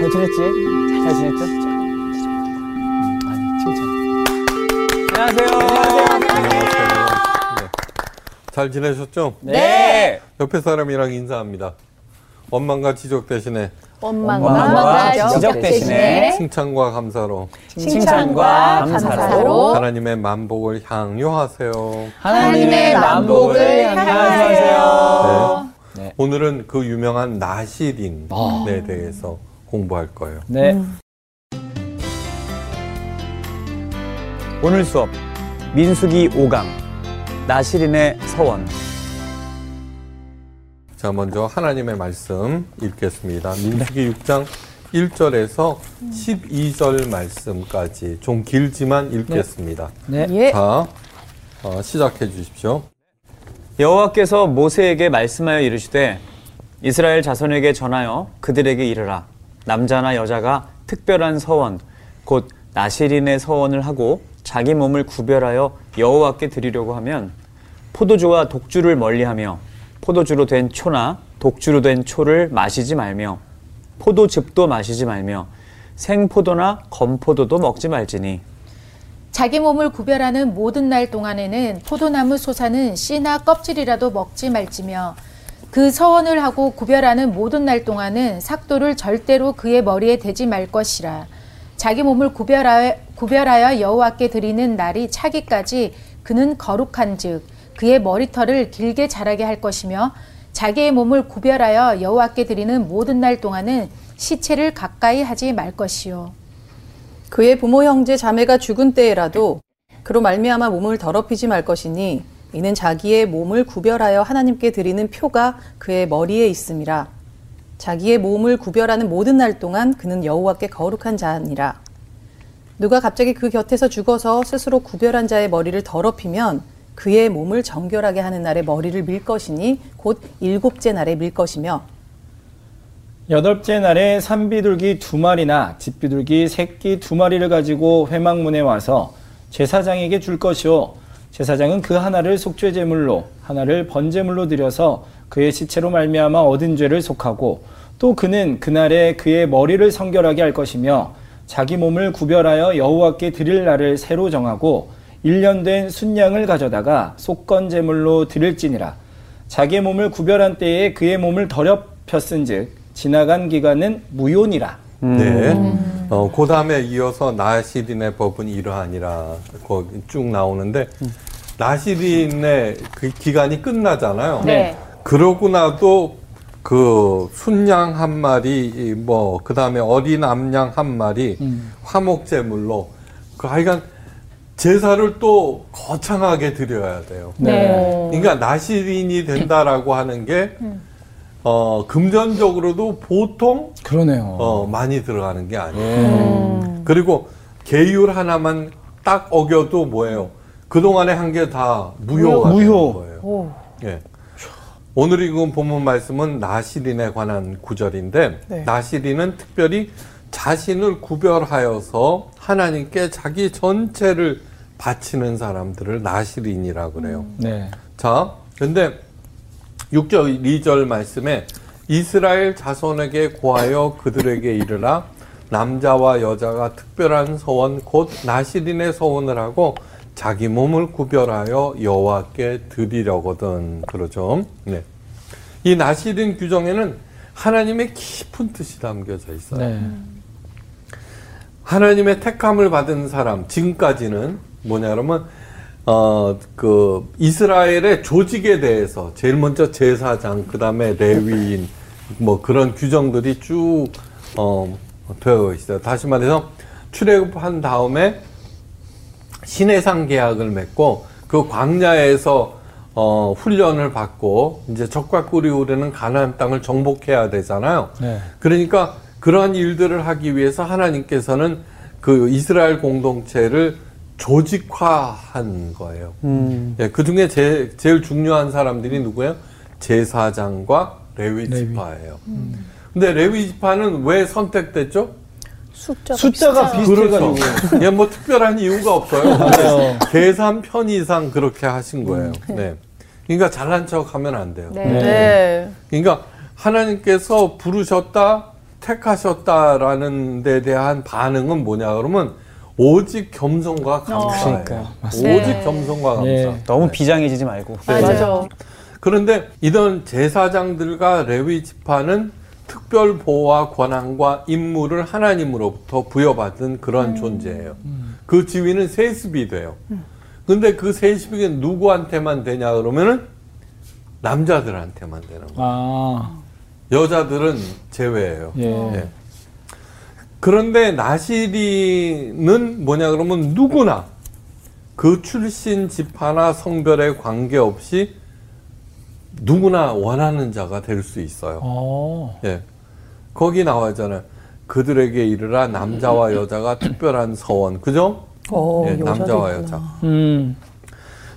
잘 지냈지? 잘 지냈죠? 아니, 칭찬. 안녕하세요. 안녕하세요. 네. 잘 지내셨죠? 네. 옆에 사람이랑 인사합니다. 원망과 지적 대신에 원망과 원망과 지적 대신에 칭찬과 감사로 칭찬과 감사로 하나님의 만복을 향유하세요. 하나님의 만복을 향하세요. 네. 오늘은 그 유명한 나시린에 아. 대해서 공부할 거예요. 네. 오늘 수업 민수기 5강 나시린의 서원 자, 먼저 하나님의 말씀 읽겠습니다. 민수기 6장 1절에서 12절 말씀까지 좀 길지만 읽겠습니다. 네. 예. 자, 어, 시작해 주십시오. 여호와께서 모세에게 말씀하여 이르시되 이스라엘 자손에게 전하여 그들에게 이르라 남자나 여자가 특별한 서원 곧 나시린의 서원을 하고 자기 몸을 구별하여 여호와께 드리려고 하면 포도주와 독주를 멀리하며 포도주로 된 초나 독주로 된 초를 마시지 말며 포도즙도 마시지 말며 생포도나 검포도도 먹지 말지니. 자기 몸을 구별하는 모든 날 동안에는 포도나무 솟아는 씨나 껍질이라도 먹지 말지며 그 서원을 하고 구별하는 모든 날 동안은 삭도를 절대로 그의 머리에 대지 말 것이라. 자기 몸을 구별하여, 구별하여 여호와께 드리는 날이 차기까지 그는 거룩한즉 그의 머리털을 길게 자라게 할 것이며 자기의 몸을 구별하여 여호와께 드리는 모든 날 동안은 시체를 가까이 하지 말 것이요. 그의 부모 형제 자매가 죽은 때에라도 그로 말미암아 몸을 더럽히지 말 것이니 이는 자기의 몸을 구별하여 하나님께 드리는 표가 그의 머리에 있음이라 자기의 몸을 구별하는 모든 날 동안 그는 여호와께 거룩한 자니라. 누가 갑자기 그 곁에서 죽어서 스스로 구별한 자의 머리를 더럽히면 그의 몸을 정결하게 하는 날에 머리를 밀 것이니 곧 일곱째 날에 밀 것이며 여덟째 날에 산비둘기 두 마리나 집비둘기 새끼 두 마리를 가지고 회막문에 와서 제사장에게 줄 것이요 제사장은 그 하나를 속죄 제물로 하나를 번제물로 드려서 그의 시체로 말미암아 얻은 죄를 속하고 또 그는 그날에 그의 머리를 성결하게 할 것이며 자기 몸을 구별하여 여호와께 드릴 날을 새로 정하고 일년된 순양을 가져다가 속건 제물로 드릴지니라 자기의 몸을 구별한 때에 그의 몸을 더럽혔은즉 지나간 기간은 무효니라. 네. 어, 그 다음에 이어서 나시린의 법은 이러하니라. 거기 쭉 나오는데, 나시린의 그 기간이 끝나잖아요. 네. 그러고 나도 그 순양 한 마리, 뭐, 그 다음에 어린 암양 한 마리, 화목제물로, 그 하여간 제사를 또 거창하게 드려야 돼요. 네. 그러니까 나시린이 된다라고 하는 게, 어, 금전적으로도 보통 그러네요. 어, 많이 들어가는 게 아니에요. 그리고 계율 하나만 딱 어겨도 뭐예요? 그동안에 한 게 다 무효가 무효. 되는 거예요. 예. 오늘 읽은 본문 말씀은 나시린에 관한 구절인데 네. 나시린은 특별히 자신을 구별하여서 하나님께 자기 전체를 바치는 사람들을 나시린이라 그래요. 네. 자, 근데 6절, 2절 말씀에 이스라엘 자손에게 고하여 그들에게 이르라 남자와 여자가 특별한 서원 곧 나시린의 서원을 하고 자기 몸을 구별하여 여호와께 드리려거든 그러죠. 네. 이 나시린 규정에는 하나님의 깊은 뜻이 담겨져 있어요. 네. 하나님의 택함을 받은 사람 지금까지는 뭐냐 그러면 어 그 이스라엘의 조직에 대해서 제일 먼저 제사장 그다음에 레위인 뭐 그런 규정들이 쭉 어 되어 있어요. 다시 말해서 출애굽한 다음에 신해상 계약을 맺고 그 광야에서 어 훈련을 받고 이제 적과 꿀이 오르는 가나안 땅을 정복해야 되잖아요. 네. 그러니까 그러한 일들을 하기 위해서 하나님께서는 그 이스라엘 공동체를 조직화한 거예요. 예, 그 중에 제, 제일 중요한 사람들이 누구예요? 제사장과 레위 지파예요. 근데 레위 지파는 왜 선택됐죠? 숫자가, 숫자가 비슷해요. 비슷해가지고. 예, 뭐 특별한 이유가 없어요. 계산 편의상 그렇게 하신 거예요. 네. 그러니까 잘난 척 하면 안 돼요. 네. 네. 네. 그러니까 하나님께서 부르셨다 택하셨다라는 데 대한 반응은 뭐냐 그러면 오직 겸손과 감사예요. 그러니까요. 오직 네. 겸손과 감사. 예. 너무 비장해지지 말고. 맞아요. 그런데 이런 제사장들과 레위 지파는 특별 보호와 권한과 임무를 하나님으로부터 부여받은 그런 존재예요. 그 지위는 세습이 돼요. 근데 그 세습이 누구한테만 되냐 그러면은 남자들한테만 되는 거예요. 아, 여자들은 제외예요. 예. 예. 그런데 나시리는 뭐냐 그러면 누구나 그 출신 지파나 성별에 관계없이 누구나 원하는 자가 될 수 있어요. 어. 예. 거기 나와 있잖아요. 그들에게 이르라 남자와 여자가 특별한 서원. 그죠? 어, 예, 남자와 있구나. 여자. 음.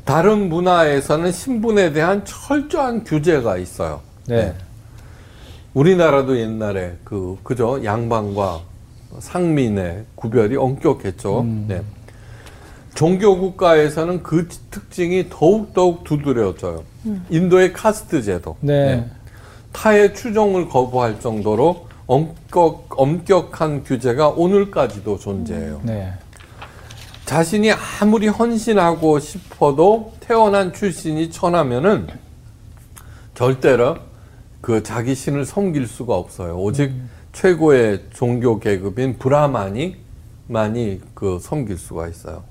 다른 문화에서는 신분에 대한 철저한 규제가 있어요. 네. 우리나라도 옛날에 그 그죠 양반과 상민의 구별이 엄격했죠. 음. 네. 종교 국가에서는 그 특징이 더욱 더욱 두드려져요. 인도의 카스트 제도. 네. 타의 추종을 거부할 정도로 엄격, 엄격한 규제가 오늘까지도 존재해요. 네. 자신이 아무리 헌신하고 싶어도 태어난 출신이 천하면은 절대로 그 자기 신을 섬길 수가 없어요. 오직 최고의 종교 계급인 브라만이 많이 그 섬길 수가 있어요.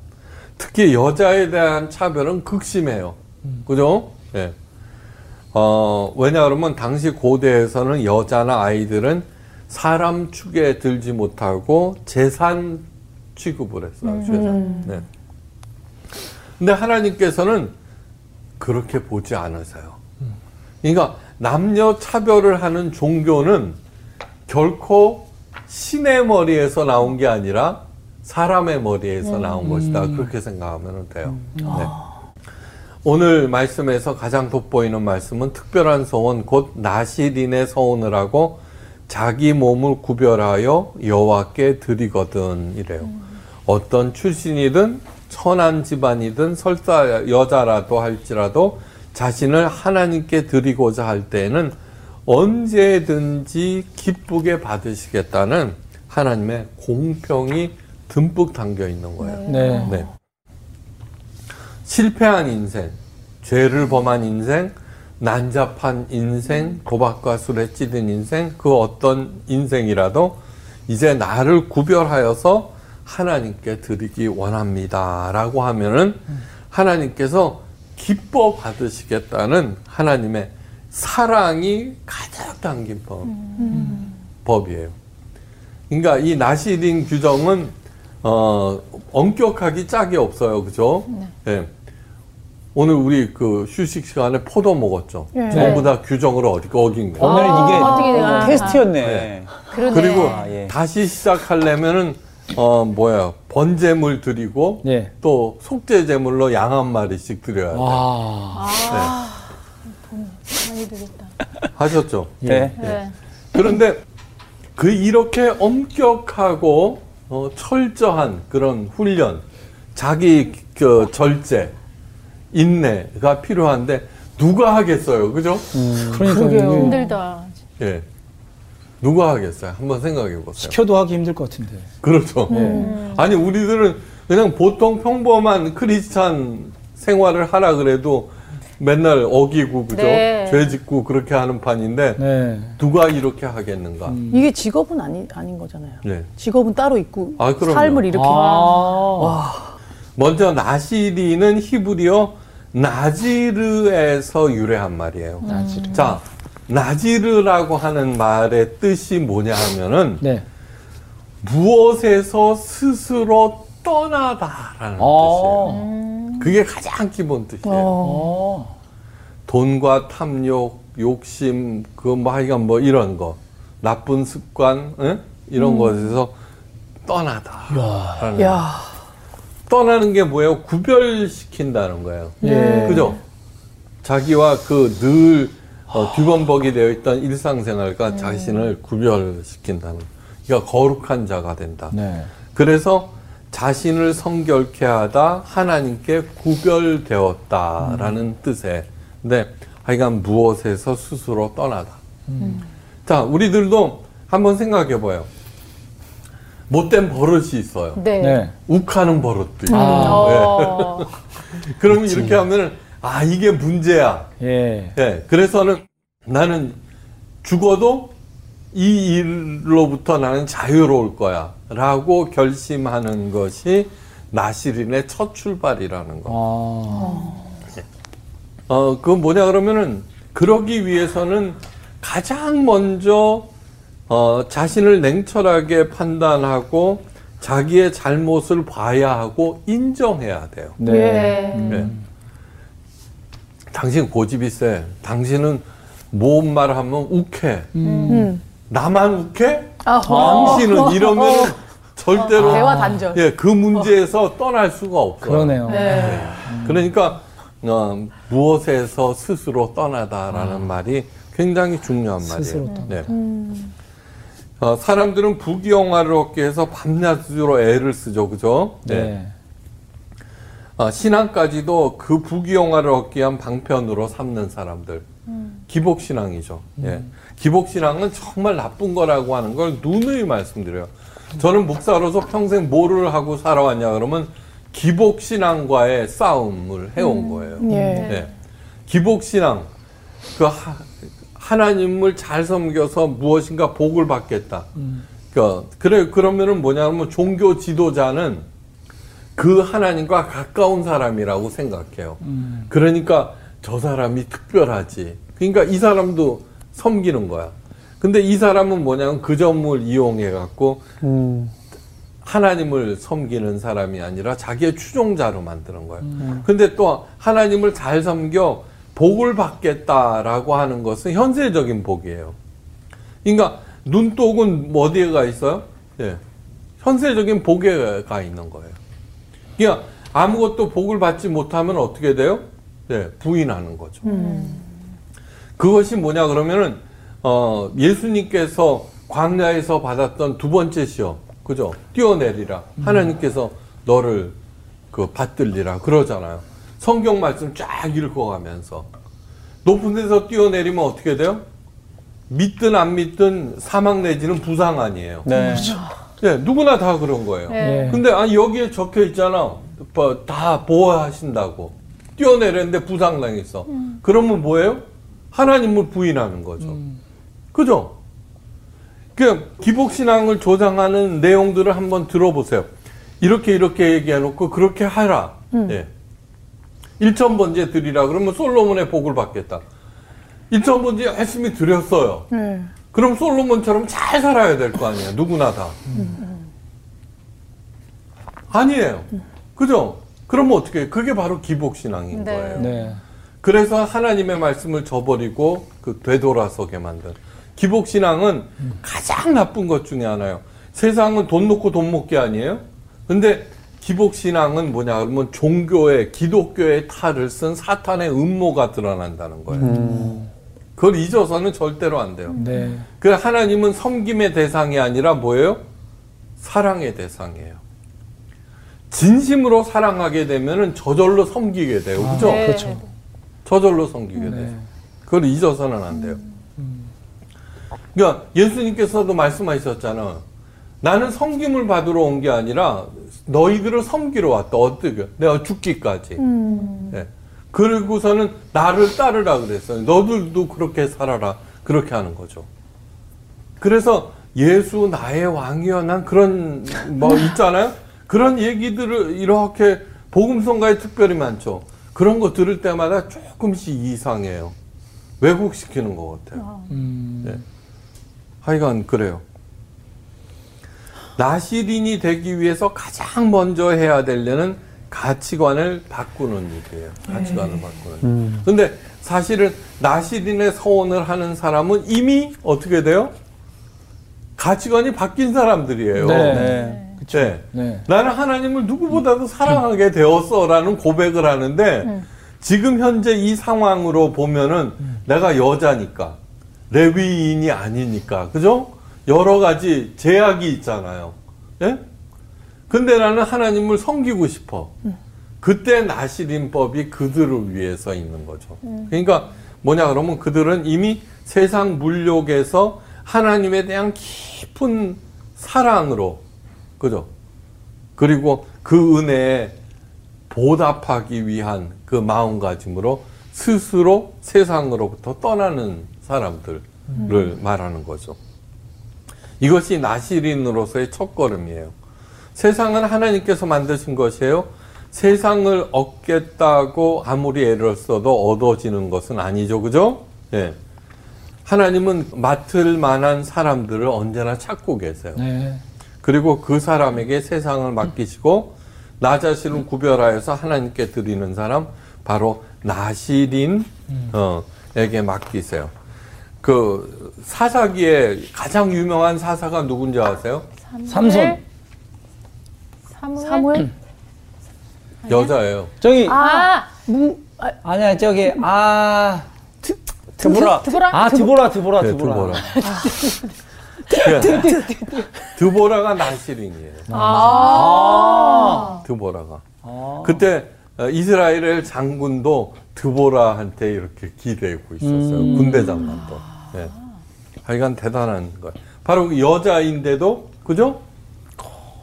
특히 여자에 대한 차별은 극심해요. 그죠? 예. 어, 왜냐 그러면 당시 고대에서는 여자나 아이들은 사람 축에 들지 못하고 재산 취급을 했어요. 재산. 네. 근데 하나님께서는 그렇게 보지 않으세요. 그러니까 남녀 차별을 하는 종교는 결코 신의 머리에서 나온 게 아니라 사람의 머리에서 나온 것이다. 그렇게 생각하면 돼요. 네. 오늘 말씀에서 가장 돋보이는 말씀은 특별한 소원 곧 나시린의 소원을 하고 자기 몸을 구별하여 여호와께 드리거든 이래요. 어떤 출신이든 천한 집안이든 설사 여자라도 할지라도 자신을 하나님께 드리고자 할 때에는 언제든지 기쁘게 받으시겠다는 하나님의 공평이 듬뿍 담겨 있는 거예요. 네. 네. 실패한 인생, 죄를 범한 인생, 난잡한 인생, 도박과 술에 찌든 인생, 그 어떤 인생이라도 이제 나를 구별하여서 하나님께 드리기 원합니다. 라고 하면은 하나님께서 기뻐 받으시겠다는 하나님의 사랑이 가득 담긴 법, 법이에요. 그러니까 이 나시린 규정은 어, 엄격하기 짝이 없어요. 그죠? 예. 오늘 우리 그 휴식 시간에 포도 먹었죠. 네. 전부 다 규정을 어디 어긴 거예요. 오늘 이게 어떻게 된 테스트였네. 네. 그리고 아, 예. 다시 시작하려면은 어 뭐야 번제물 드리고 예. 또 속죄 제물로 양 한 마리씩 드려야 돼. 아. 되겠다. 하셨죠? 네. 네. 그런데 그 이렇게 엄격하고 어, 철저한 그런 훈련, 자기 그 절제, 인내가 필요한데 누가 하겠어요, 그죠? 그러니까 이게 힘들다. 예, 누가 하겠어요? 한번 생각해 보세요. 시켜도 하기 힘들 것 같은데. 그렇죠. 음. 아니 우리들은 그냥 보통 평범한 크리스찬 생활을 하라 그래도 맨날 어기고 그죠? 네. 죄 짓고 그렇게 하는 판인데 네. 누가 이렇게 하겠는가? 이게 직업은 아니, 아닌 거잖아요. 네. 직업은 따로 있고 아. 삶을 이렇게 아. 먼저 나시리는 히브리어 나지르에서 유래한 말이에요. 나지르. 자, 나지르라고 하는 말의 뜻이 뭐냐 하면은 네. 무엇에서 스스로 떠나다라는 어. 뜻이에요. 그게 가장 기본 뜻이에요. 어. 돈과 탐욕, 욕심, 그 뭐 하여간 뭐 이런 거, 나쁜 습관, 응? 이런 것에서 떠나다. 야, 떠나는 게 뭐예요? 구별시킨다는 거예요. 예. 그죠? 자기와 그늘 어, 뒤범벅이 되어 있던 일상생활과 자신을 구별시킨다는. 그러니까 거룩한 자가 된다. 네. 그래서 자신을 성결케 하다 하나님께 구별되었다라는 뜻에. 근데 하여간 무엇에서 스스로 떠나다. 자, 우리들도 한번 생각해 봐요. 못된 버릇이 있어요. 네. 네. 욱하는 버릇도 있고. 어. 그러면 이렇게 하면은 아 이게 문제야. 예. 예. 그래서는 나는 죽어도 이 일로부터 나는 자유로울 거야라고 결심하는 것이 나시린의 첫 출발이라는 거. 아. 어, 그 뭐냐 그러면은 그러기 위해서는 가장 먼저 어, 자신을 냉철하게 판단하고 자기의 잘못을 봐야 하고 인정해야 돼요. 네. 예. 네. 당신 고집이 세. 당신은 모은 말 하면 욱해. 음. 나만 욱해? 아허. 당신은 이러면 절대로 대화 단절. 예, 그 문제에서 떠날 수가 없어요. 그러네요. 네. 그러니까 어, 무엇에서 스스로 떠나다라는 말이 굉장히 중요한 말이에요. 네. 어, 사람들은 부귀영화를 얻기 위해서 밤낮으로 애를 쓰죠, 그죠? 네. 어, 신앙까지도 그 부귀영화를 얻기 위한 방편으로 삼는 사람들. 기복신앙이죠. 예. 기복신앙은 정말 나쁜 거라고 하는 걸 누누이 말씀드려요. 저는 목사로서 평생 뭐를 하고 살아왔냐 그러면 기복 신앙과의 싸움을 해온 거예요. 예. 네. 기복 신앙, 그 하, 하나님을 잘 섬겨서 무엇인가 복을 받겠다. 그 그래 그러면은 뭐냐면 종교 지도자는 그 하나님과 가까운 사람이라고 생각해요. 그러니까 저 사람이 특별하지. 그러니까 이 사람도 섬기는 거야. 근데 이 사람은 뭐냐면 그 점을 이용해 갖고 하나님을 섬기는 사람이 아니라 자기의 추종자로 만드는 거예요. 근데 또 하나님을 잘 섬겨 복을 받겠다라고 하는 것은 현세적인 복이에요. 그러니까 눈독은 뭐 어디에 가 있어요? 예. 현세적인 복에 가 있는 거예요. 그러니까 아무것도 복을 받지 못하면 어떻게 돼요? 네, 부인하는 거죠. 그것이 뭐냐 그러면은 어, 예수님께서 광야에서 받았던 두 번째 시험, 그죠? 뛰어내리라. 하나님께서 너를 그 받들리라 그러잖아요. 성경 말씀 쫙 읽어가면서 높은 데서 뛰어내리면 어떻게 돼요? 믿든 안 믿든 사망 내지는 부상 아니에요. 네. 예, 누구나 다 그런 거예요. 네. 예. 근데 아 여기에 적혀 있잖아. 뭐, 다 보호하신다고. 뛰어내렸는데 부상당했어. 그러면 뭐예요? 하나님을 부인하는 거죠. 그죠? 그 기복신앙을 조장하는 내용들을 한번 들어보세요. 이렇게 이렇게 얘기해놓고 그렇게 하라. 예. 일천번제 드리라 그러면 솔로몬의 복을 받겠다. 일천번제 열심히 드렸어요. 네. 그럼 솔로몬처럼 잘 살아야 될 거 아니에요. 누구나 다. 아니에요. 그죠? 그러면 어떻게 해요? 그게 바로 기복신앙인 네. 거예요. 네. 그래서 하나님의 말씀을 저버리고 그 되돌아서게 만든 기복신앙은 가장 나쁜 것 중에 하나예요. 세상은 돈 놓고 돈 먹기 아니에요? 근데 기복신앙은 뭐냐 그러면 종교의 기독교의 탈을 쓴 사탄의 음모가 드러난다는 거예요. 그걸 잊어서는 절대로 안 돼요. 네. 그 하나님은 섬김의 대상이 아니라 뭐예요? 사랑의 대상이에요. 진심으로 사랑하게 되면은 저절로 섬기게 돼요. 그죠? 네. 그렇죠. 저절로 섬기게 돼요. 네. 그걸 잊어서는 안 돼요. 그러니까 예수님께서도 말씀하셨잖아. 나는 섬김을 받으러 온 게 아니라 너희들을 섬기러 왔다. 어떻게? 내가 죽기까지. 네. 그리고서는 나를 따르라 그랬어요. 너들도 그렇게 살아라. 그렇게 하는 거죠. 그래서 예수 나의 왕이여 난 그런 뭐 있잖아요. 그런 얘기들을 이렇게 복음성가에 특별히 많죠. 그런 거 들을 때마다 조금씩 이상해요. 왜곡시키는 것 같아요. 음. 네. 하여간 그래요. 나시린이 되기 위해서 가장 먼저 해야 될 일은 가치관을 바꾸는 일이에요. 가치관을 바꾸는. 근데 사실은 나시린의 서원을 하는 사람은 이미 어떻게 돼요? 가치관이 바뀐 사람들이에요. 네. 네. 네. 네. 나는 하나님을 누구보다도 사랑하게 되었어라는 고백을 하는데 지금 현재 이 상황으로 보면은 내가 여자니까 레위인이 아니니까 그죠? 여러 가지 제약이 있잖아요. 예? 근데 나는 하나님을 섬기고 싶어. 그때 나시린법이 그들을 위해서 있는 거죠. 그러니까 뭐냐 그러면 그들은 이미 세상 물욕에서 하나님에 대한 깊은 사랑으로 그죠? 그리고 그 은혜에 보답하기 위한 그 마음가짐으로 스스로 세상으로부터 떠나는 사람들을 말하는 거죠. 이것이 나시린으로서의 첫걸음이에요. 세상은 하나님께서 만드신 것이에요. 세상을 얻겠다고 아무리 애를 써도 얻어지는 것은 아니죠. 그죠? 예. 하나님은 맡을 만한 사람들을 언제나 찾고 계세요. 네. 그리고 그 사람에게 세상을 맡기시고 나 자신을 구별하여서 하나님께 드리는 사람 바로 나시린 어, 에게 맡기세요. 그 사사기에 가장 유명한 사사가 누군지 아세요? 삼손. 사무엘? 사무엘? 여자예요. 저기 아, 무 아, 아니야 저기 아 드, 드보라. 드보라? 아 드보라 드보라 네, 드보라. 드보라. 그, 드보라가 나시린이에요. 아. 드보라가. 아. 그때 어, 이스라엘의 장군도 드보라한테 이렇게 기대고 있었어요. 음. 군대 장관도. 예. 하여간 대단한 거예요. 바로 그 여자인데도 그죠?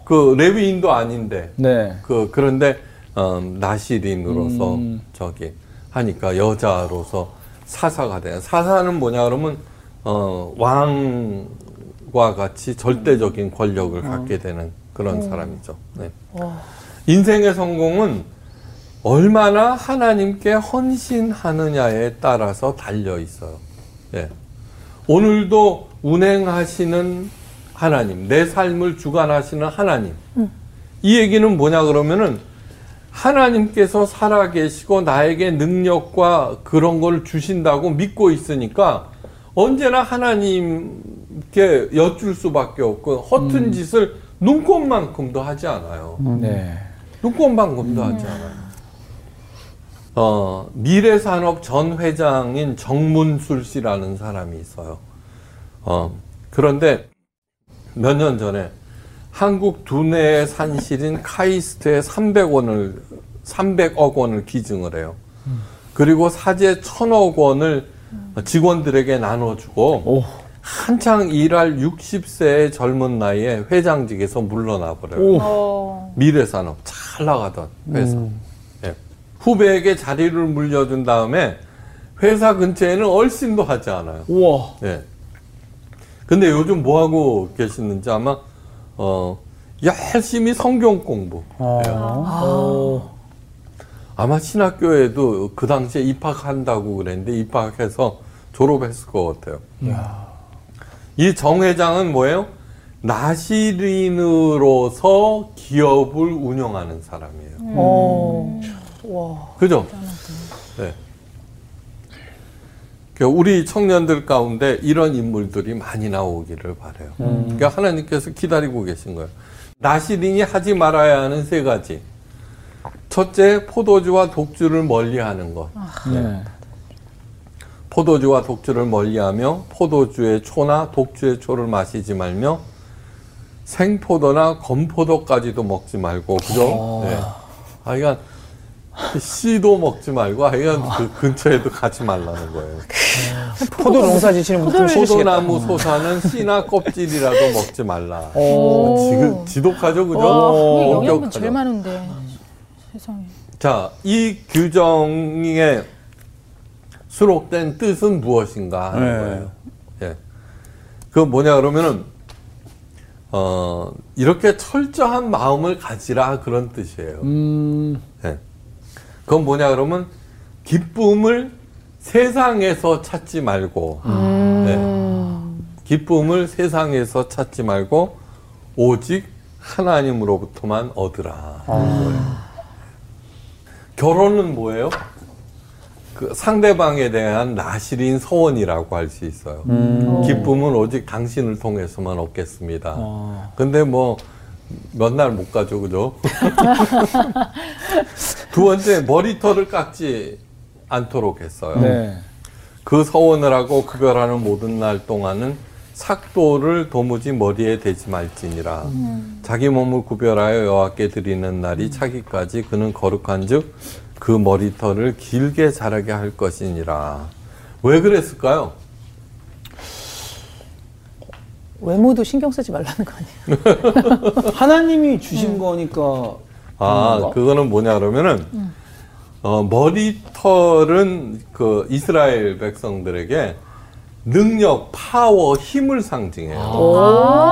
그 레위인도 아닌데 네. 그 그런데 어, 나시린으로서 음. 저기 하니까 여자로서 사사가 돼요. 사사는 뭐냐 그러면 어, 왕과 같이 절대적인 권력을 갖게 되는 그런 사람이죠. 네. 인생의 성공은 얼마나 하나님께 헌신하느냐에 따라서 달려 있어요. 예. 오늘도 운행하시는 하나님, 내 삶을 주관하시는 하나님. 이 얘기는 뭐냐 그러면은 하나님께서 살아계시고 나에게 능력과 그런 걸 주신다고 믿고 있으니까 언제나 하나님께 여쭐 수밖에 없고 허튼 짓을 눈꽃만큼도 하지 않아요. 네. 눈꽃만큼도 하지 않아요. 어, 미래산업 전 회장인 정문술 씨라는 사람이 있어요. 어, 그런데 몇 년 전에 한국 두뇌의 산실인 카이스트에 300원을 300억 원을 기증을 해요. 그리고 사제 1000억 원을 직원들에게 나눠주고 오. 한창 일할 60세의 젊은 나이에 회장직에서 물러나 버려요. 오. 어, 미래산업 잘 나가던 회사. 예. 후배에게 자리를 물려준 다음에 회사 근처에는 얼씬도 하지 않아요. 우와. 예. 근데 요즘 뭐 하고 계시는지 아마 어 열심히 성경 공부. 아. 오. 아마 신학교에도 그 당시에 입학한다고 그랬는데 입학해서 졸업했을 것 같아요. 이 정 회장은 뭐예요? 나시린으로서 기업을 운영하는 사람이에요. 어. 와. 그죠? 네. 그 우리 청년들 가운데 이런 인물들이 많이 나오기를 바래요. 그러니까 하나님께서 기다리고 계신 거예요. 나시린이 하지 말아야 하는 세 가지. 첫째, 포도주와 독주를 멀리하는 것. 네. 포도주와 독주를 멀리하며 포도주의 초나 독주의 초를 마시지 말며 생포도나 건포도까지도 먹지 말고 그죠? 네. 하여간 씨도 먹지 말고 하여간 그 근처에도 가지 말라는 거예요. 포도 농사 지시는 분들 포도나무 솟아는 씨나 껍질이라도 먹지 말라. 오. 지금 지독하죠, 그죠? 와, 영양분. 제일 많은데. 세상에. 자, 이 규정에 수록된 뜻은 무엇인가 하는 네. 거예요. 예. 그 뭐냐 그러면은 어, 이렇게 철저한 마음을 가지라 그런 뜻이에요. 음. 예. 그건 뭐냐 그러면 기쁨을 세상에서 찾지 말고 예. 기쁨을 세상에서 찾지 말고 오직 하나님으로부터만 얻으라. 거예요. 결혼은 뭐예요? 그 상대방에 대한 나실인 서원이라고 할 수 있어요. 기쁨은 오직 당신을 통해서만 얻겠습니다. 어. 근데 뭐 몇 날 못 가죠, 그죠? 두 번째 머리털을 깎지 않도록 했어요. 네. 그 서원을 하고 급별하는 모든 날 동안은 삭도를 도무지 머리에 대지 말지니라. 자기 몸을 구별하여 여호와께 드리는 날이 차기까지 그는 거룩한즉 그 머리털을 길게 자라게 할 것이니라. 왜 그랬을까요? 외모도 신경 쓰지 말라는 거 아니에요? 하나님이 주신 거니까 아, 그런가? 그거는 뭐냐 그러면은 어, 머리털은 그 이스라엘 백성들에게 능력, 파워, 힘을 상징해요.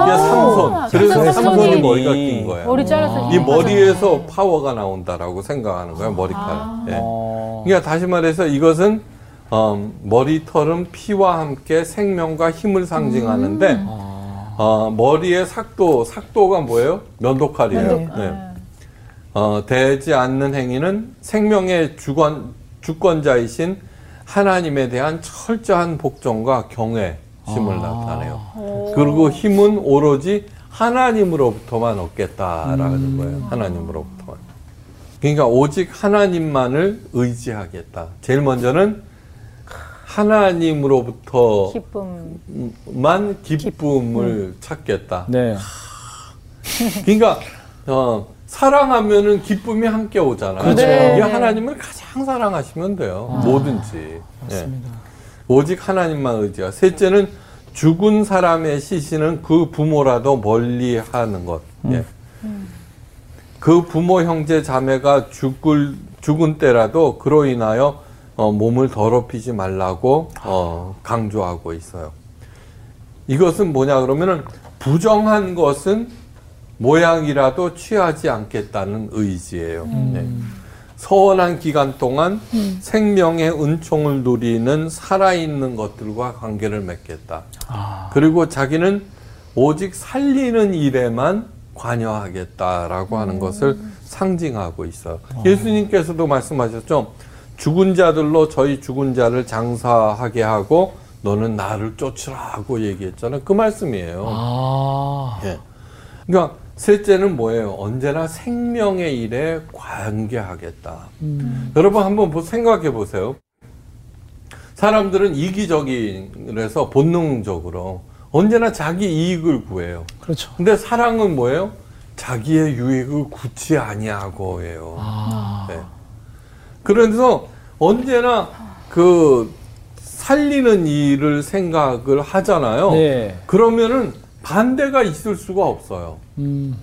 이게 삼손. 그래서 삼손이 머리가 긴 거예요. 머리 잘라서 이 머리에서 파워가 나온다라고 생각하는 거예요, 머리카락. 예. 어, 그러니까 다시 말해서 이것은 어, 머리털은 피와 함께 생명과 힘을 상징하는데 어, 머리의 삭도, 삭도가 뭐예요? 면도칼이에요. 네. 네. 어, 되지 않는 행위는 생명의 주권, 주권자이신 하나님에 대한 철저한 복종과 경외심을 나타내요. 그리고 힘은 오로지 하나님으로부터만 얻겠다라는 거예요. 하나님으로부터만. 그러니까 오직 하나님만을 의지하겠다. 제일 먼저는 하나님으로부터만 기쁨. 기쁨을 찾겠다. 네. 그러니까 어, 사랑하면은 기쁨이 함께 오잖아요. 그렇죠. 이게 네. 하나님을 가장 사랑하시면 돼요. 뭐든지. 예. 오직 하나님만 의지하. 셋째는 죽은 사람의 시신은 그 부모라도 멀리 하는 것. 예. 그 부모 형제 자매가 죽을 죽은 때라도 그로 인하여 어, 몸을 더럽히지 말라고 어, 강조하고 있어요. 이것은 뭐냐 그러면은 부정한 것은 모양이라도 취하지 않겠다는 의지예요. 네. 서원한 기간 동안 생명의 은총을 누리는 살아있는 것들과 관계를 맺겠다. 그리고 자기는 오직 살리는 일에만 관여하겠다라고 하는 것을 상징하고 있어요. 예수님께서도 말씀하셨죠. 죽은 자들로 저희 죽은 자를 장사하게 하고 너는 나를 쫓으라고 얘기했잖아요. 그 말씀이에요. 아. 예. 그러니까 셋째는 뭐예요? 언제나 생명의 일에 관계하겠다. 여러분 한번 보- 생각해 보세요. 사람들은 이기적이라서 본능적으로 언제나 자기 이익을 구해요. 그렇죠. 근데 사랑은 뭐예요? 자기의 유익을 굳이 아니하고예요. 아. 네. 그래서 언제나 그 살리는 일을 생각을 하잖아요. 네. 그러면은 반대가 있을 수가 없어요. 음.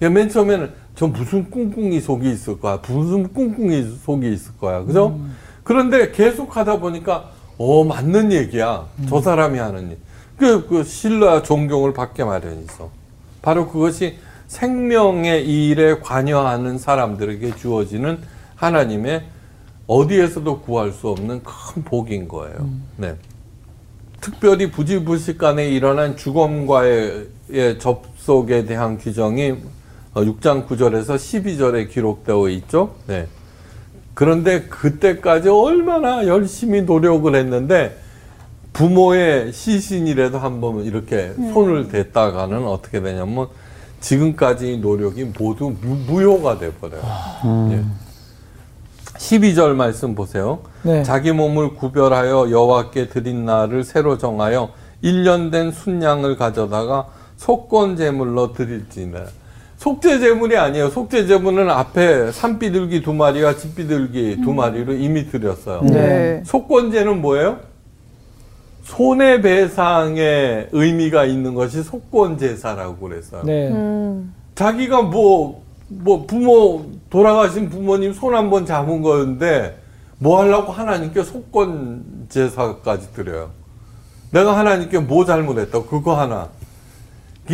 예, 맨 처음에는 저 무슨 꿍꿍이 속이 있을 거야. 무슨 꿍꿍이 속이 있을 거야. 그죠? 그런데 계속 하다 보니까 어, 맞는 얘기야. 저 사람이 하는 일. 그, 그 신뢰와 존경을 받게 마련이 있어. 바로 그것이 생명의 일에 관여하는 사람들에게 주어지는 하나님의 어디에서도 구할 수 없는 큰 복인 거예요. 네. 특별히 부지불식간에 일어난 죽음과의 의접 속에 대한 규정이 6장 9절에서 12절에 기록되어 있죠. 네. 그런데 그때까지 얼마나 열심히 노력을 했는데 부모의 시신이라도 한번 이렇게 손을 댔다가는 어떻게 되냐면 지금까지 노력이 모두 무, 무효가 돼버려요. 예. 12절 말씀 보세요. 네. 자기 몸을 구별하여 여호와께 드린 날을 새로 정하여 1년 된 순양을 가져다가 속건 제물로 드릴지니라. 속죄 제물이 아니에요. 속죄 제물은 앞에 산비둘기 두 마리와 집비둘기 두 마리로 이미 드렸어요. 네. 속건제는 뭐예요? 손해배상의 의미가 있는 것이 속건제사라고 그랬어요. 네. 음. 자기가 뭐, 뭐, 부모, 돌아가신 부모님 손 한 번 잡은 거였는데, 뭐 하려고 하나님께 속건 제사까지 드려요. 내가 하나님께 뭐 잘못했다. 그거 하나.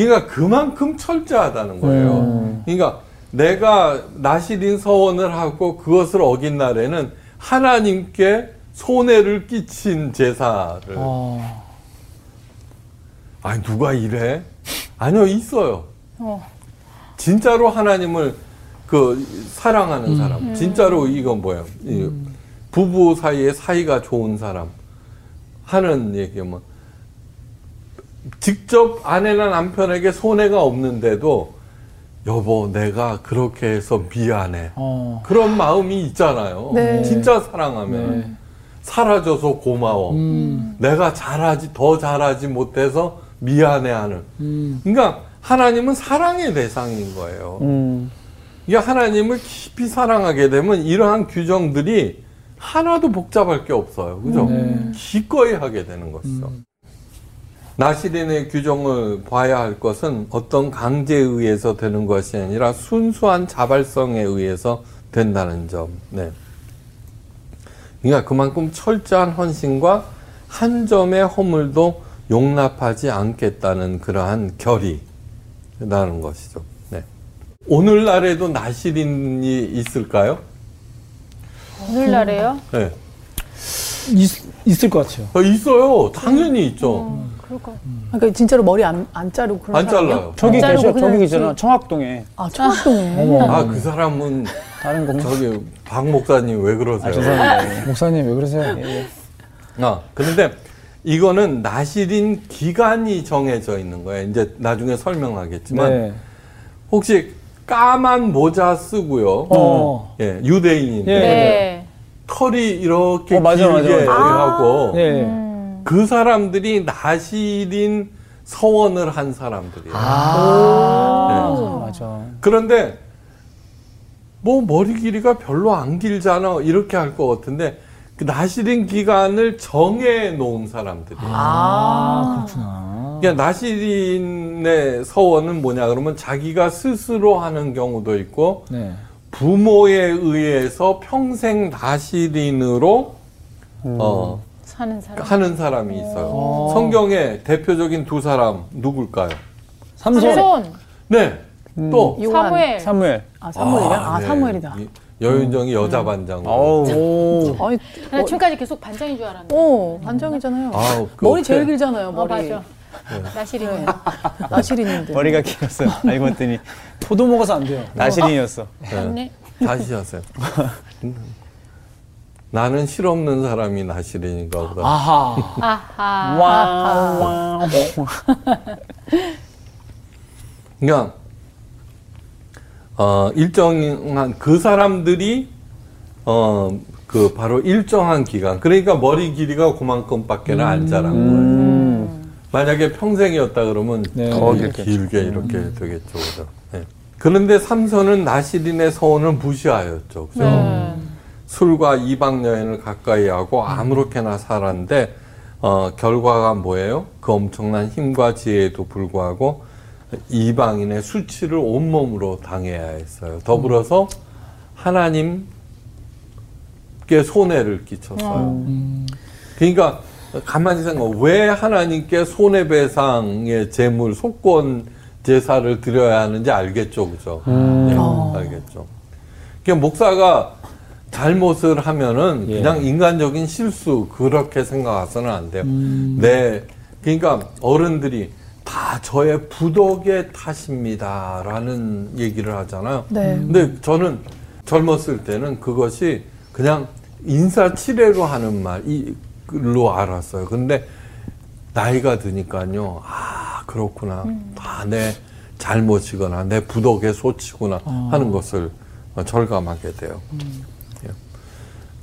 그러니까 그만큼 철저하다는 거예요. 음. 그러니까 내가 나시린 서원을 하고 그것을 어긴 날에는 하나님께 손해를 끼친 제사를. 어. 아니, 누가 이래? 아니요, 있어요. 어. 진짜로 하나님을 그 사랑하는 사람, 진짜로 이건 뭐예요? 이 부부 사이에 사이가 좋은 사람 하는 얘기면 직접 아내나 남편에게 손해가 없는데도 여보 내가 그렇게 해서 미안해 어. 그런 마음이 있잖아요. 네. 진짜 사랑하면 네. 사라져서 고마워. 음. 내가 잘하지 더 잘하지 못해서 미안해하는. 음. 그러니까 하나님은 사랑의 대상인 거예요. 음. 이게 하나님을 깊이 사랑하게 되면 이러한 규정들이 하나도 복잡할 게 없어요. 그죠? 네. 기꺼이 하게 되는 것이죠. 나시린의 규정을 봐야 할 것은 어떤 강제에 의해서 되는 것이 아니라 순수한 자발성에 의해서 된다는 점. 네. 그러니까 그만큼 철저한 헌신과 한 점의 허물도 용납하지 않겠다는 그러한 결의라는 것이죠. 네. 오늘날에도 나시린이 있을까요? 오늘날에요? 네. 있, 있을 것 같아요. 어, 있어요. 당연히 있죠. 그럴 것 같아요. 그러니까 진짜로 머리 안, 안 자르고 그런 안 사람이요? 잘라요. 저기 자르고 계셔, 그냥 저기 계잖아. 지- 청학동에. 아, 청학동에. 어머. 아, 그 사람은 다른 거. 저기 박 목사님 왜 그러세요? 아, 죄송합니다. 목사님 왜 그러세요? 아, 그런데 이거는 나시린 기간이 정해져 있는 거예요. 이제 나중에 설명하겠지만 네. 혹시 까만 모자 쓰고요. 어. 예, 유대인인데 예. 네. 털이 이렇게 어, 맞아, 길게 맞아, 맞아. 하고 네. 음. 그 사람들이 나시린 서원을 한 사람들이에요. 아, 맞아. 그런데 뭐 머리 길이가 별로 안 길잖아 이렇게 할 것 같은데 그 나시린 기간을 정해 놓은 사람들이에요. 아, 그렇구나. 그러니까 나시린의 서원은 뭐냐 그러면 자기가 스스로 하는 경우도 있고 네. 부모에 의해서 평생 나시린으로 어, 사는 사람. 하는 사람이 있어요. 성경에 대표적인 두 사람 누굴까요? 삼손. 삼손, 네. 또 요한. 사무엘. 사무엘. 아, 사무엘이야? 아, 네. 사무엘이다. 이- 여윤정이 여자 반장. 어우. 오. 아니, 나 지금까지 계속 반장인 줄 알았는데. 어, 반장이잖아요. 아우, 그 머리 제일 회- 길잖아요, 어, 머리. 맞아. 나시린이. 네. 나실인인데. 머리가 길었어. 알고 봤더니 포도 먹어서 안 돼요. 나실인이었어. 맞네. 다시 하세요. 나는 실없는 사람이 나실인인가 보다. 아하. 아하. 와우, 와우. 그러니까 어, 일정한 그 사람들이 어, 그 바로 일정한 기간 그러니까 머리 길이가 그만큼밖에는 안 자란 거예요. 만약에 평생이었다 그러면 네. 더더 길게, 길겠죠. 이렇게 되겠죠. 그죠? 네. 그런데 삼손은 나시린의 서원을 무시하였죠. 그죠? 네. 술과 이방 여인을 가까이 하고 아무렇게나 살았는데 어, 결과가 뭐예요? 그 엄청난 힘과 지혜에도 불구하고 이방인의 수치를 온몸으로 당해야 했어요. 더불어서 하나님께 손해를 끼쳤어요. 그러니까 가만히 생각, 왜 하나님께 손해배상의 제물, 속건 제사를 드려야 하는지 알겠죠, 그죠? 네, 알겠죠. 그러니까 목사가 잘못을 하면은 예. 그냥 인간적인 실수 그렇게 생각해서는 안 돼요. 네, 그러니까 어른들이 다 저의 부덕의 탓입니다라는 얘기를 하잖아요. 네. 근데 저는 젊었을 때는 그것이 그냥 인사치레로 하는 말로 알았어요. 근데 나이가 드니까요, 아, 그렇구나. 다내 잘못이거나 내 부덕의 소치구나 하는 것을 절감하게 돼요. 예.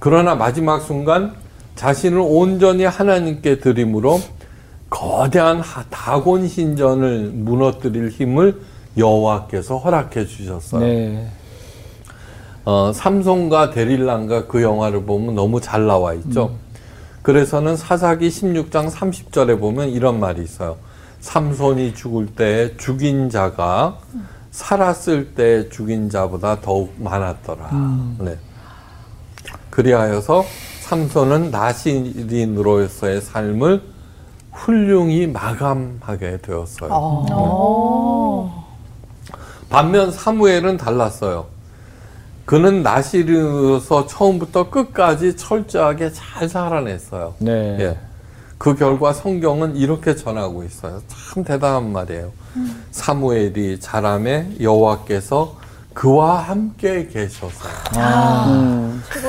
그러나 마지막 순간 자신을 온전히 하나님께 드림으로 거대한 하- 다곤 신전을 무너뜨릴 힘을 여호와께서 허락해 주셨어요. 네. 어, 삼손과 데릴란가 그 영화를 보면 너무 잘 나와 있죠. 그래서는 사사기 16장 30절에 보면 이런 말이 있어요. 삼손이 죽을 때 죽인 자가 살았을 때 죽인 자보다 더욱 많았더라. 네. 그리하여서 삼손은 나시린으로서의 삶을 훌륭히 마감하게 되었어요. 어. 반면 사무엘은 달랐어요. 그는 나시르서 처음부터 끝까지 철저하게 잘 살아냈어요. 네. 예. 그 결과 성경은 이렇게 전하고 있어요. 참 대단한 말이에요. 사무엘이 자람에 여호와께서 그와 함께 계셔서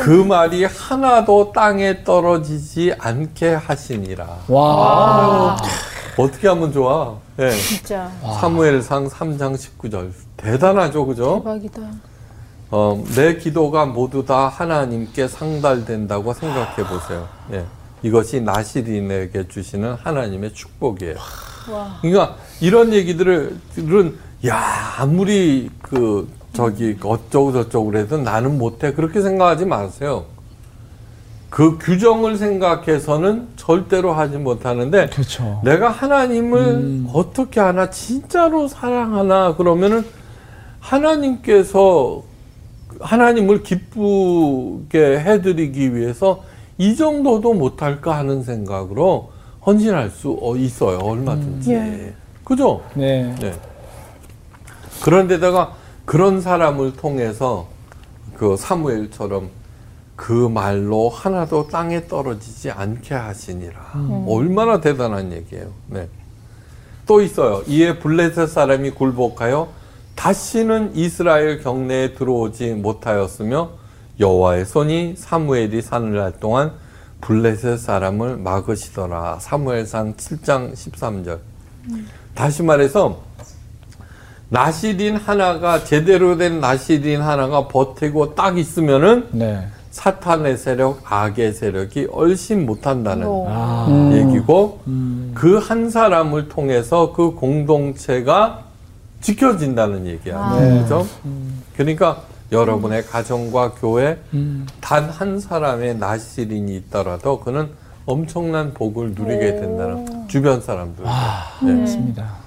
그 말이 하나도 땅에 떨어지지 않게 하시니라. 와. 어떻게 하면 좋아? 예. 진짜. 사무엘상 3장 19절. 대단하죠, 그죠? 대박이다. 어, 내 기도가 모두 다 하나님께 상달된다고 생각해 보세요. 예. 이것이 나시린에게 주시는 하나님의 축복이에요. 와. 그러니까 이런 얘기들을 들은 야 아무리 그 저기 어쩌고 저쩌고 그래도 나는 못해 그렇게 생각하지 마세요. 그 규정을 생각해서는 절대로 하지 못하는데 그렇죠. 내가 하나님을 어떻게 하나 진짜로 사랑하나 그러면은 하나님께서 하나님을 기쁘게 해드리기 위해서 이 정도도 못할까 하는 생각으로 헌신할 수 어, 있어요 얼마든지 예. 그죠? 네. 네. 그런데다가 그런 사람을 통해서 그 사무엘처럼 그 말로 하나도 땅에 떨어지지 않게 하시니라. 얼마나 대단한 얘기예요. 네. 또 있어요. 이에 블레셋 사람이 굴복하여 다시는 이스라엘 경내에 들어오지 못하였으며 여호와의 손이 사무엘이 사는 날 동안 블레셋 사람을 막으시더라. 사무엘상 7장 13절. 다시 말해서 나시린 하나가 제대로 된 나시린 하나가 버티고 딱 있으면은 네. 사탄의 세력, 악의 세력이 얼씬 못한다는 오. 아. 얘기고 그한 사람을 통해서 그 공동체가 지켜진다는 얘기야. 아. 네. 그죠? 그러니까 여러분의 가정과 교회 음. 단한 사람의 나시린이 있더라도 그는 엄청난 복을 누리게 된다는 주변 사람들. 네. 맞습니다.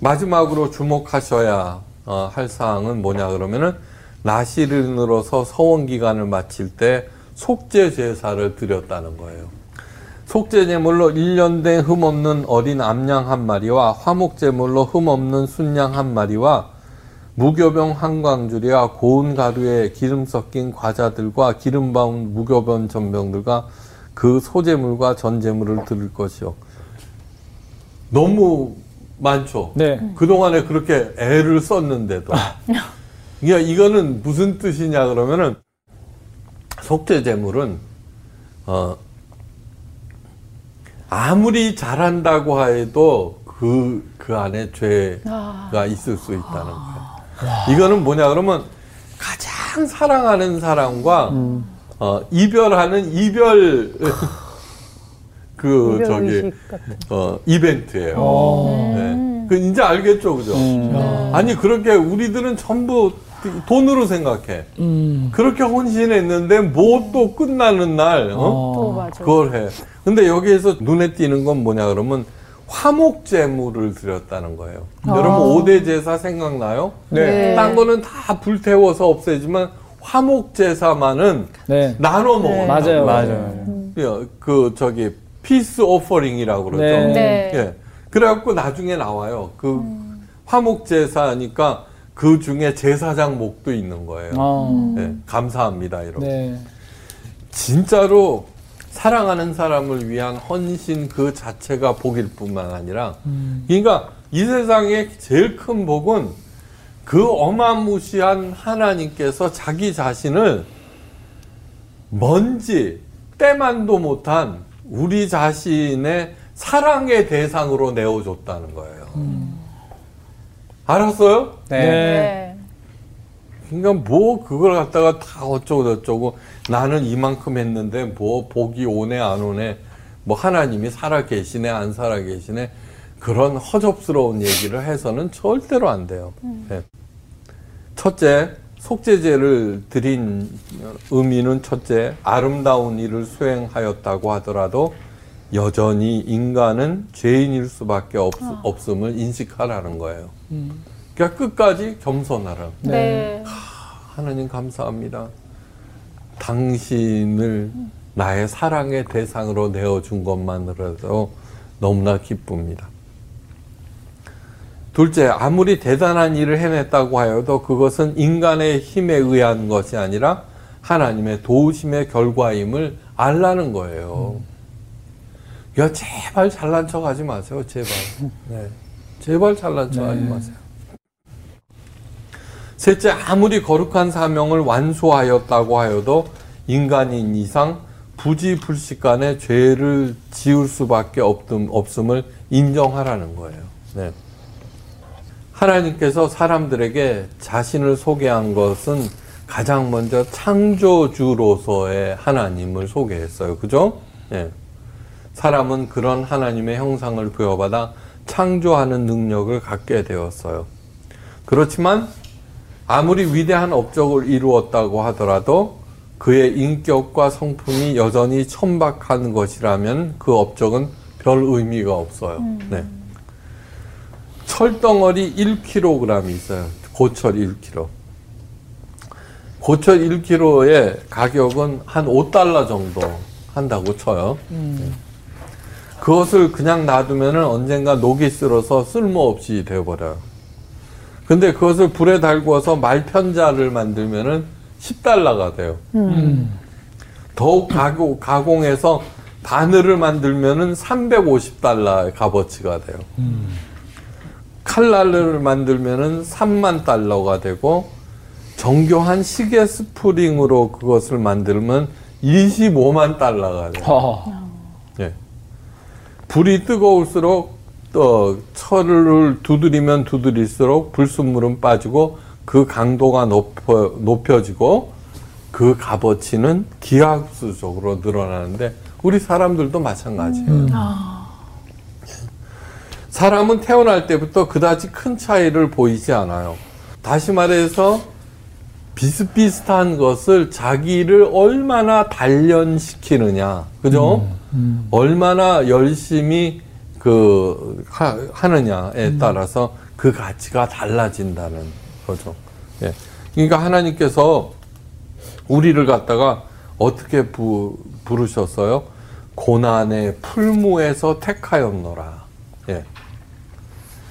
마지막으로 주목하셔야 어, 할 사항은 뭐냐 그러면은 나시른으로서 서원 기간을 마칠 때 속죄 제사를 드렸다는 거예요. 속죄 제물로 1년 된 흠없는 어린 암양 한 마리와 화목 제물로 흠없는 순양 한 마리와 무교병 한 광주리와 고운 가루에 기름 섞인 과자들과 기름 바운 무교병 전병들과 그 소제물과 전제물을 드릴 것이요. 너무 많죠. 네. 그동안에 그렇게 애를 썼는데도. 그러니까 이거는 무슨 뜻이냐 그러면은 속죄 제물은 어 아무리 잘한다고 해도 그, 그 안에 죄가 있을 수 있다는 거예요. 이거는 뭐냐 그러면 가장 사랑하는 사람과 어, 이별하는 이별 그 저기. 어, 이벤트예요. 어. 네. 그 이제 알겠죠, 그죠? 음. 아니 그렇게 우리들은 전부 돈으로 생각해. 음. 그렇게 헌신했는데 뭐 또 끝나는 날 어? 또 맞아. 그걸 해. 근데 여기에서 눈에 띄는 건 뭐냐 그러면 화목 제물을 드렸다는 거예요. 여러분 오대 제사 생각나요? 네. 딴 거는 다 불태워서 없애지만 화목 제사만은 네. 나눠 먹어요. 맞아요. 맞아요. 예, 그 저기 peace offering이라고 그러죠. 네. 네. 예. 그래갖고 나중에 나와요. 그 화목 제사니까 그 중에 제사장 몫도 있는 거예요. 어. 예, 감사합니다 이러고. 네. 진짜로 사랑하는 사람을 위한 헌신 그 자체가 복일 뿐만 아니라 그러니까 이 세상의 제일 큰 복은 그 어마무시한 하나님께서 자기 자신을 먼지 때만도 못한 우리 자신의 사랑의 대상으로 내어줬다는 거예요. 알았어요? 네. 네. 그러니까 뭐 그걸 갖다가 다 어쩌고 저쩌고 나는 이만큼 했는데 뭐 복이 오네 안 오네 뭐 하나님이 살아 계시네 안 살아 계시네 그런 허접스러운 얘기를 해서는 절대로 안 돼요. 네. 첫째 속죄제를 드린 의미는 첫째 아름다운 일을 수행하였다고 하더라도 여전히 인간은 죄인일 수밖에 없, 없음을 인식하라는 거예요. 그러니까 끝까지 겸손하라. 네. 하나님 감사합니다. 당신을 나의 사랑의 대상으로 내어준 것만으로도 너무나 기쁩니다. 둘째, 아무리 대단한 일을 해냈다고 하여도 그것은 인간의 힘에 의한 것이 아니라 하나님의 도우심의 결과임을 알라는 거예요. 야, 제발 잘난 척 하지 마세요, 제발. 네. 제발 잘난 척 하지 마세요. 셋째, 아무리 거룩한 사명을 완수하였다고 하여도 인간인 이상 부지불식간에 죄를 지을 수밖에 없음, 없음을 인정하라는 거예요. 네. 하나님께서 사람들에게 자신을 소개한 것은 가장 먼저 창조주로서의 하나님을 소개했어요. 그죠? 예. 사람은 그런 하나님의 형상을 부여받아 창조하는 능력을 갖게 되었어요. 그렇지만 아무리 위대한 업적을 이루었다고 하더라도 그의 인격과 성품이 여전히 천박한 것이라면 그 업적은 별 의미가 없어요. 네. 철덩어리 1kg이 있어요. 고철 1kg. 고철 1kg의 가격은 한 5달러 정도 한다고 쳐요. 네. 그것을 그냥 놔두면은 언젠가 녹이 쓸어서 쓸모없이 되어버려요. 근데 그것을 불에 달구어서 말편자를 만들면은 10달러가 돼요. 더욱 가공, 가공해서 바늘을 만들면은 350달러의 값어치가 돼요. 칼날을 만들면은 3만 달러가 되고 정교한 시계 스프링으로 그것을 만들면 25만 달러가 돼요. 허. 예. 불이 뜨거울수록 어, 철을 두드리면 두드릴수록 불순물은 빠지고 그 강도가 높여, 높여지고 그 값어치는 기하급수적으로 늘어나는데 우리 사람들도 마찬가지예요. 사람은 태어날 때부터 그다지 큰 차이를 보이지 않아요. 다시 말해서 비슷비슷한 것을 자기를 얼마나 단련시키느냐, 그죠? 얼마나 열심히 그 하, 느냐에 따라서 그 가치가 달라진다는 거죠. 예. 그러니까 하나님께서 우리를 갖다가 어떻게 부, 부르셨어요? 고난의 풀무에서 택하였노라.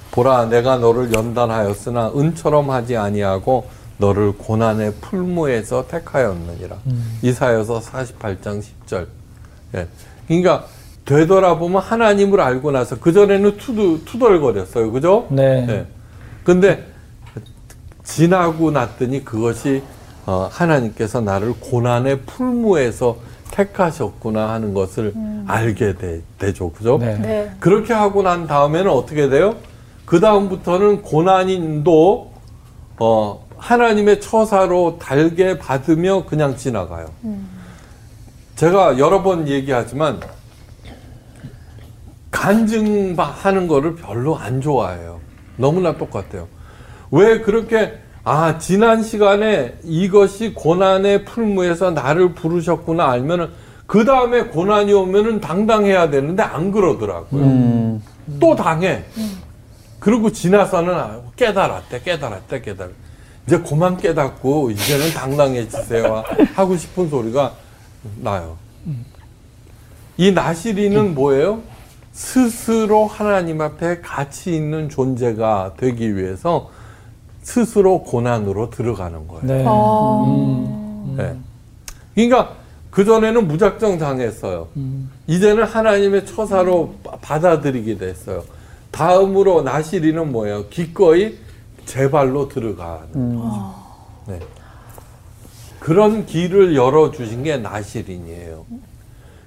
예. 보라 내가 너를 연단하였으나 은처럼 하지 아니하고 너를 고난의 풀무에서 택하였느니라. 이사여서 48장 10절. 예. 그러니까 되돌아보면 하나님을 알고 나서 그전에는 투두, 투덜거렸어요. 그죠? 네. 예. 근데 지나고 났더니 그것이 어, 하나님께서 나를 고난의 풀무에서 택하셨구나 하는 것을 알게 되, 되죠. 그죠? 네. 네. 그렇게 하고 난 다음에는 어떻게 돼요? 그 다음부터는 고난인도 어, 하나님의 처사로 달게 받으며 그냥 지나가요. 제가 여러 번 얘기하지만 간증하는 거를 별로 안 좋아해요. 너무나 똑같아요. 왜 그렇게 아 지난 시간에 이것이 고난의 풀무에서 나를 부르셨구나 알면은 그 다음에 고난이 오면은 당당해야 되는데 안 그러더라고요. 음. 또 당해. 그리고 지나서는 아, 깨달았대, 깨달았대, 깨달았대. 이제 그만 깨닫고 이제는 당당해지세요 하고 싶은 소리가 나요. 이 나시리는 뭐예요? 스스로 하나님 앞에 가치 있는 존재가 되기 위해서 스스로 고난으로 들어가는 거예요. 네. 어. 네. 그러니까 그 전에는 무작정 당했어요. 이제는 하나님의 처사로 바- 받아들이게 됐어요. 다음으로 나시리는 뭐예요? 기꺼이 제 발로 들어가는 거죠. 네. 그런 길을 열어주신 게 나시린이에요.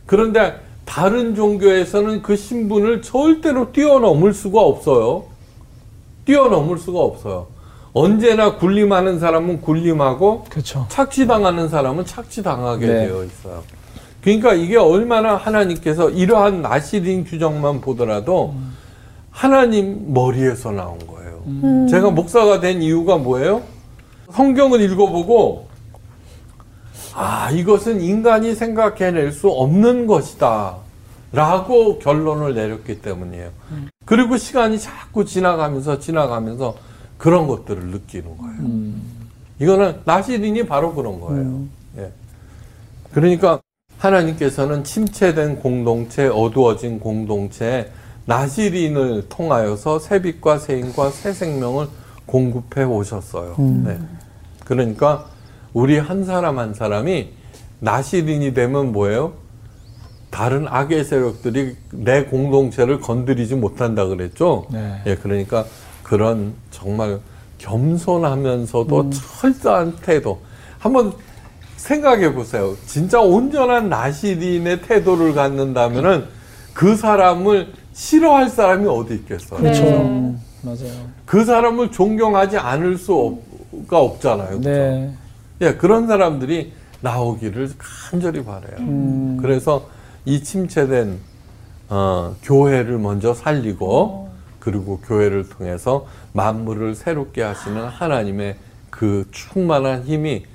그런데 다른 종교에서는 그 신분을 절대로 뛰어넘을 수가 없어요. 뛰어넘을 수가 없어요. 언제나 군림하는 사람은 군림하고 그렇죠. 착취당하는 사람은 착취당하게 네. 되어 있어요. 그러니까 이게 얼마나 하나님께서 이러한 나시린 규정만 보더라도 하나님 머리에서 나온 거예요. 제가 목사가 된 이유가 뭐예요? 성경을 읽어보고 아 이것은 인간이 생각해낼 수 없는 것이다 라고 결론을 내렸기 때문이에요. 그리고 시간이 자꾸 지나가면서 지나가면서 그런 것들을 느끼는 거예요. 이거는 나시린이 바로 그런 거예요. 예. 그러니까 하나님께서는 침체된 공동체, 어두워진 공동체에 나시린을 통하여서 새 빛과 새 생명을 공급해 오셨어요. 네. 그러니까 우리 한 사람 한 사람이 나시린이 되면 뭐예요? 다른 악의 세력들이 내 공동체를 건드리지 못한다 그랬죠. 네. 예, 그러니까 그런 정말 겸손하면서도 철저한 태도. 한번 생각해 보세요. 진짜 온전한 나시린의 태도를 갖는다면은 그 사람을 싫어할 사람이 어디 있겠어요? 그렇죠. 네. 맞아요. 그 사람을 존경하지 않을 수가 없잖아요. 그죠? 네. 예, 그런 사람들이 나오기를 간절히 바래요. 음. 그래서 이 침체된 어, 교회를 먼저 살리고 그리고 교회를 통해서 만물을 새롭게 하시는 하나님의 그 충만한 힘이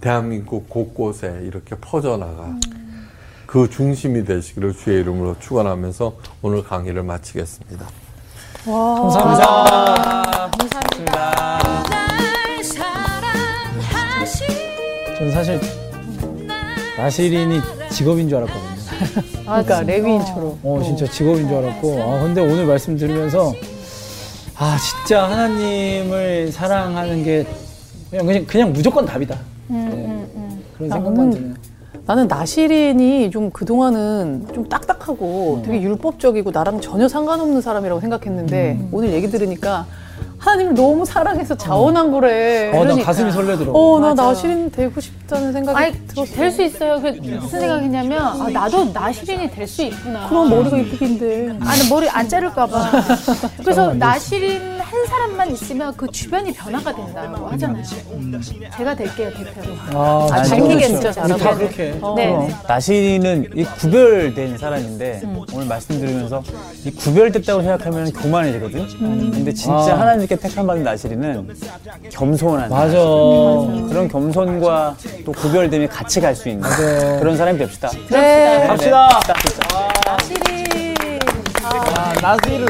대한민국 곳곳에 이렇게 퍼져나가 그 중심이 되시기를 주의 이름으로 축원하면서 오늘 강의를 마치겠습니다. 감사합니다. 감사합니다. 저는 사실 나시린이 직업인 줄 알았거든요. 그러니까 레위인처럼. 어, 진짜 직업인 줄 알았고. 아, 근데 오늘 말씀 들으면서, 아, 진짜 하나님을 사랑하는 게 그냥, 그냥, 그냥 무조건 답이다. 네. 그런 생각만 나는- 드네요. 나는 나시린이 좀 그동안은 좀 딱딱하고 되게 율법적이고 나랑 전혀 상관없는 사람이라고 생각했는데 오늘 얘기 들으니까 하나님을 너무 사랑해서 자원한 거래. 어, 나 그러니까. 가슴이 설레더라고. 어, 나 맞아. 나시린 되고 싶다는 생각이 아니 들었어. 될 수 있어요. 그 무슨 생각했냐면 아, 나도 나시린이 될 수 있구나. 그럼 머리가 이쁘긴데. 아니 머리 안 자를까 봐. 그래서 나시린 한 사람만 있으면 그 주변이 변화가 된다고 하잖아요. 제가 될게요 대표로. 아, 아, 우리 다. 그렇게. 해. 어. 네. 나시린은 이 구별된 사람인데 오늘 말씀 들으면서 이 구별됐다고 생각하면 교만해지거든. 근데 진짜 아. 하나님께 택함받은 나시린은 겸손한 맞아. 그런 겸손과 또 구별됨이 같이 갈 수 있는 맞아. 그런 사람이 됩시다. 네. 갑시다. 나시린. 아, 나시린.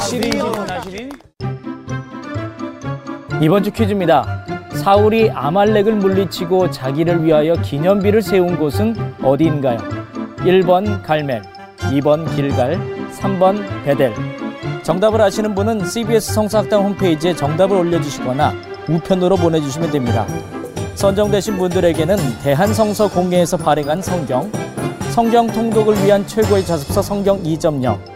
시린 나 시린. 이번 주 퀴즈입니다. 사울이 아말렉을 물리치고 자기를 위하여 기념비를 세운 곳은 어디인가요? 1번 갈멜, 2번 길갈, 3번 베델. 정답을 아시는 분은 CBS 성사학당 홈페이지에 정답을 올려주시거나 우편으로 보내주시면 됩니다. 선정되신 분들에게는 대한성서 공예에서 발행한 성경, 성경 통독을 위한 최고의 자습서 성경 2.0,